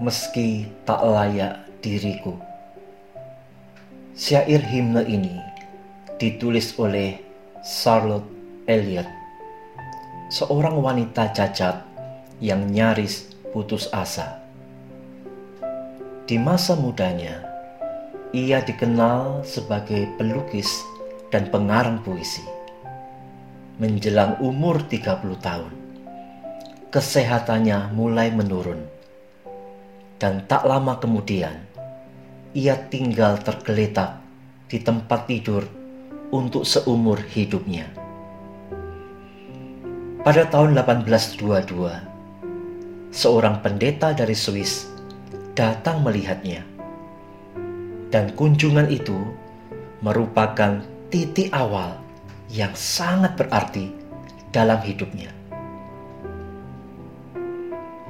meski tak layak diriku. Syair himne ini ditulis oleh Charlotte Elliot, seorang wanita cacat yang nyaris putus asa. Di masa mudanya, ia dikenal sebagai pelukis dan pengarang puisi. Menjelang umur 30 tahun, kesehatannya mulai menurun dan tak lama kemudian ia tinggal tergeletak di tempat tidur untuk seumur hidupnya. Pada tahun 1822, seorang pendeta dari Swiss datang melihatnya. Dan kunjungan itu merupakan titik awal yang sangat berarti dalam hidupnya.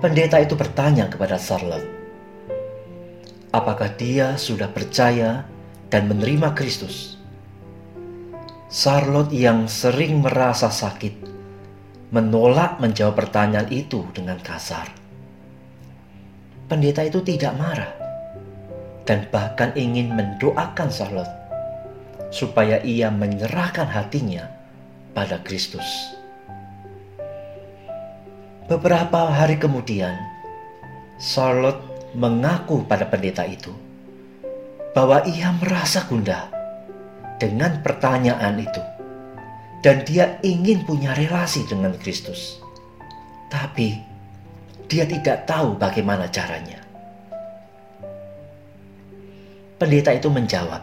Pendeta itu bertanya kepada Charlotte, apakah dia sudah percaya dan menerima Kristus. Charlotte yang sering merasa sakit menolak menjawab pertanyaan itu dengan kasar. Pendeta itu tidak marah dan bahkan ingin mendoakan Charlotte supaya ia menyerahkan hatinya pada Kristus. Beberapa hari kemudian, Charlotte mengaku pada pendeta itu bahwa ia merasa gundah dengan pertanyaan itu dan dia ingin punya relasi dengan Kristus. Tapi dia tidak tahu bagaimana caranya. Pendeta itu menjawab,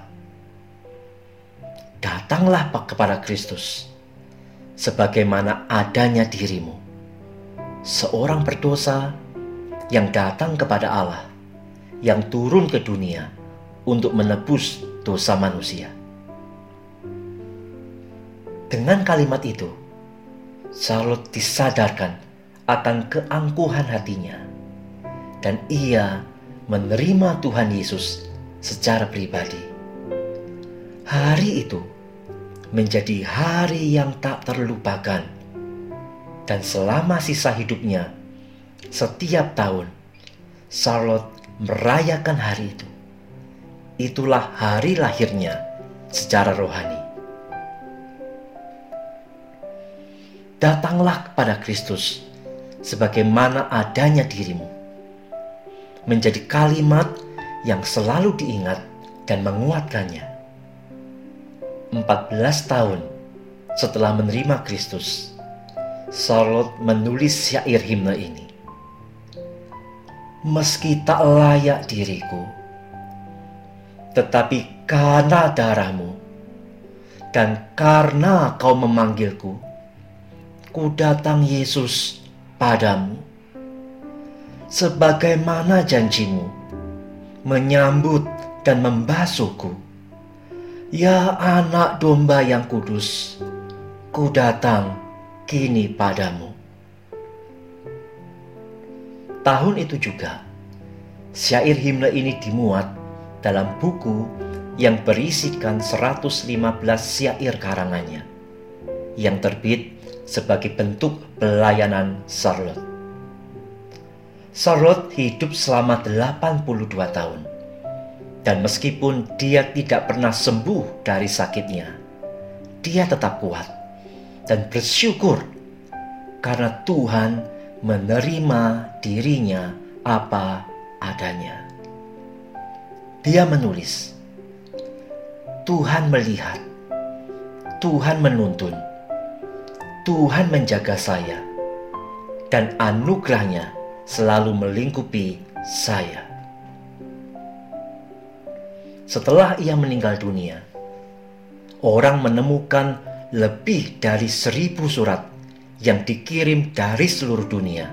"Datanglah kepada Kristus sebagaimana adanya dirimu, seorang berdosa yang datang kepada Allah, yang turun ke dunia untuk menebus dosa manusia. Dengan kalimat itu, Charlotte disadarkan akan keangkuhan hatinya, dan ia menerima Tuhan Yesus secara pribadi. Hari itu menjadi hari yang tak terlupakan, dan selama sisa hidupnya setiap tahun, Charlotte merayakan hari itu. Itulah hari lahirnya secara rohani. Datanglah kepada Kristus sebagaimana adanya dirimu. Menjadi kalimat yang selalu diingat dan menguatkannya. 14 tahun setelah menerima Kristus, Charlotte menulis syair himne ini meski tak layak diriku. Tetapi karena darahmu dan karena kau memanggilku, ku datang Yesus padamu. Sebagaimana janjimu, menyambut dan membasuhku. Ya anak domba yang kudus, ku datang kini padamu tahun itu juga, syair himne ini dimuat dalam buku yang berisikan 115 syair karangannya yang terbit sebagai bentuk pelayanan Charlotte. Charlotte hidup selama 82 tahun. Dan meskipun dia tidak pernah sembuh dari sakitnya, dia tetap kuat dan bersyukur karena Tuhan menerima dirinya apa adanya. Dia menulis, Tuhan melihat, Tuhan menuntun, Tuhan menjaga saya, dan anugerahnya selalu melingkupi saya. Setelah ia meninggal dunia, orang menemukan lebih dari seribu surat yang dikirim dari seluruh dunia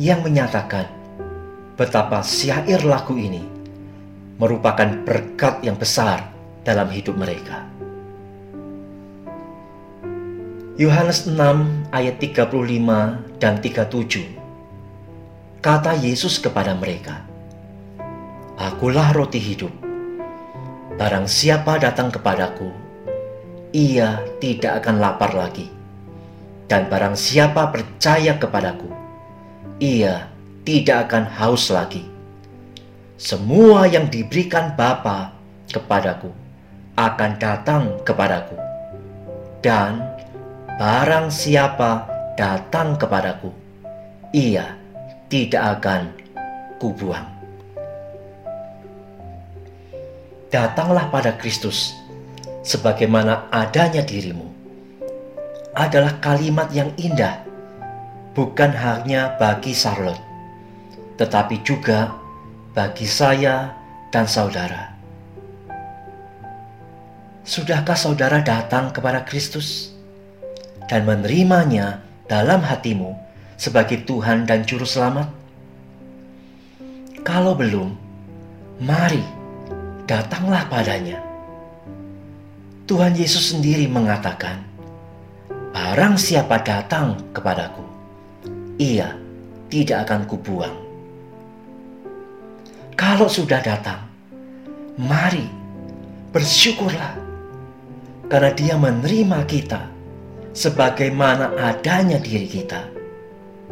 yang menyatakan betapa syair lagu ini merupakan berkat yang besar dalam hidup mereka. Yohanes 6 ayat 35 dan 37 Kata Yesus kepada mereka, Akulah roti hidup. Barang siapa datang kepadaku, ia tidak akan lapar lagi dan barang siapa percaya kepadaku, ia tidak akan haus lagi. semua yang diberikan Bapa kepadaku akan datang kepadaku. Dan barang siapa datang kepadaku, ia tidak akan kubuang. Datanglah pada Kristus sebagaimana adanya dirimu. Adalah kalimat yang indah, bukan hanya bagi Charlotte, tetapi juga bagi saya dan saudara. Sudahkah saudara datang kepada Kristus dan menerimanya dalam hatimu sebagai Tuhan dan Juru Selamat? Kalau belum, mari datanglah padanya. Tuhan Yesus sendiri mengatakan, "Barang siapa datang kepadaku, ia tidak akan kubuang." Kalau sudah datang, mari bersyukurlah karena Dia menerima kita sebagaimana adanya diri kita,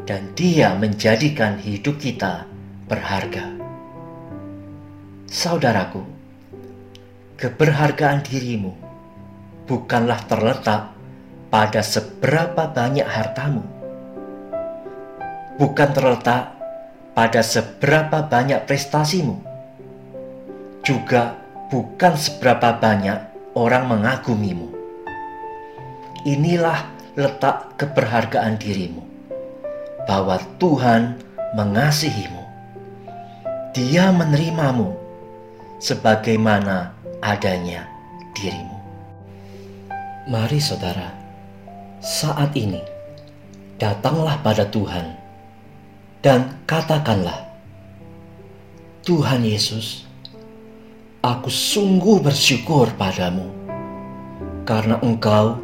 dan Dia menjadikan hidup kita berharga. Saudaraku, keberhargaan dirimu bukanlah terletak pada seberapa banyak hartamu, bukan terletak pada seberapa banyak prestasimu, juga bukan seberapa banyak orang mengagumimu. Inilah letak keberhargaan dirimu, bahwa Tuhan mengasihimu. Dia menerimamu sebagaimana adanya dirimu. Mari saudara, saat ini datanglah pada Tuhan dan katakanlah, Tuhan Yesus, aku sungguh bersyukur padamu karena engkau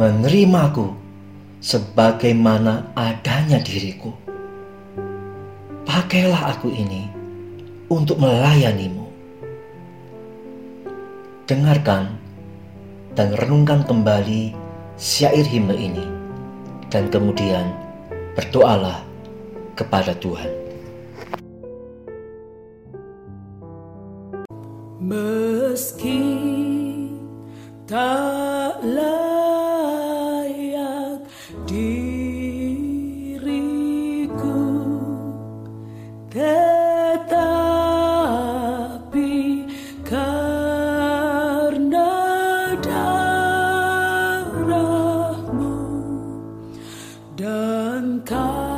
menerimaku sebagaimana adanya diriku. Pakailah aku ini untuk melayanimu. Dengarkan dan renungkan kembali syair himne ini dan kemudian berdoalah kepada Tuhan. Meski tak dan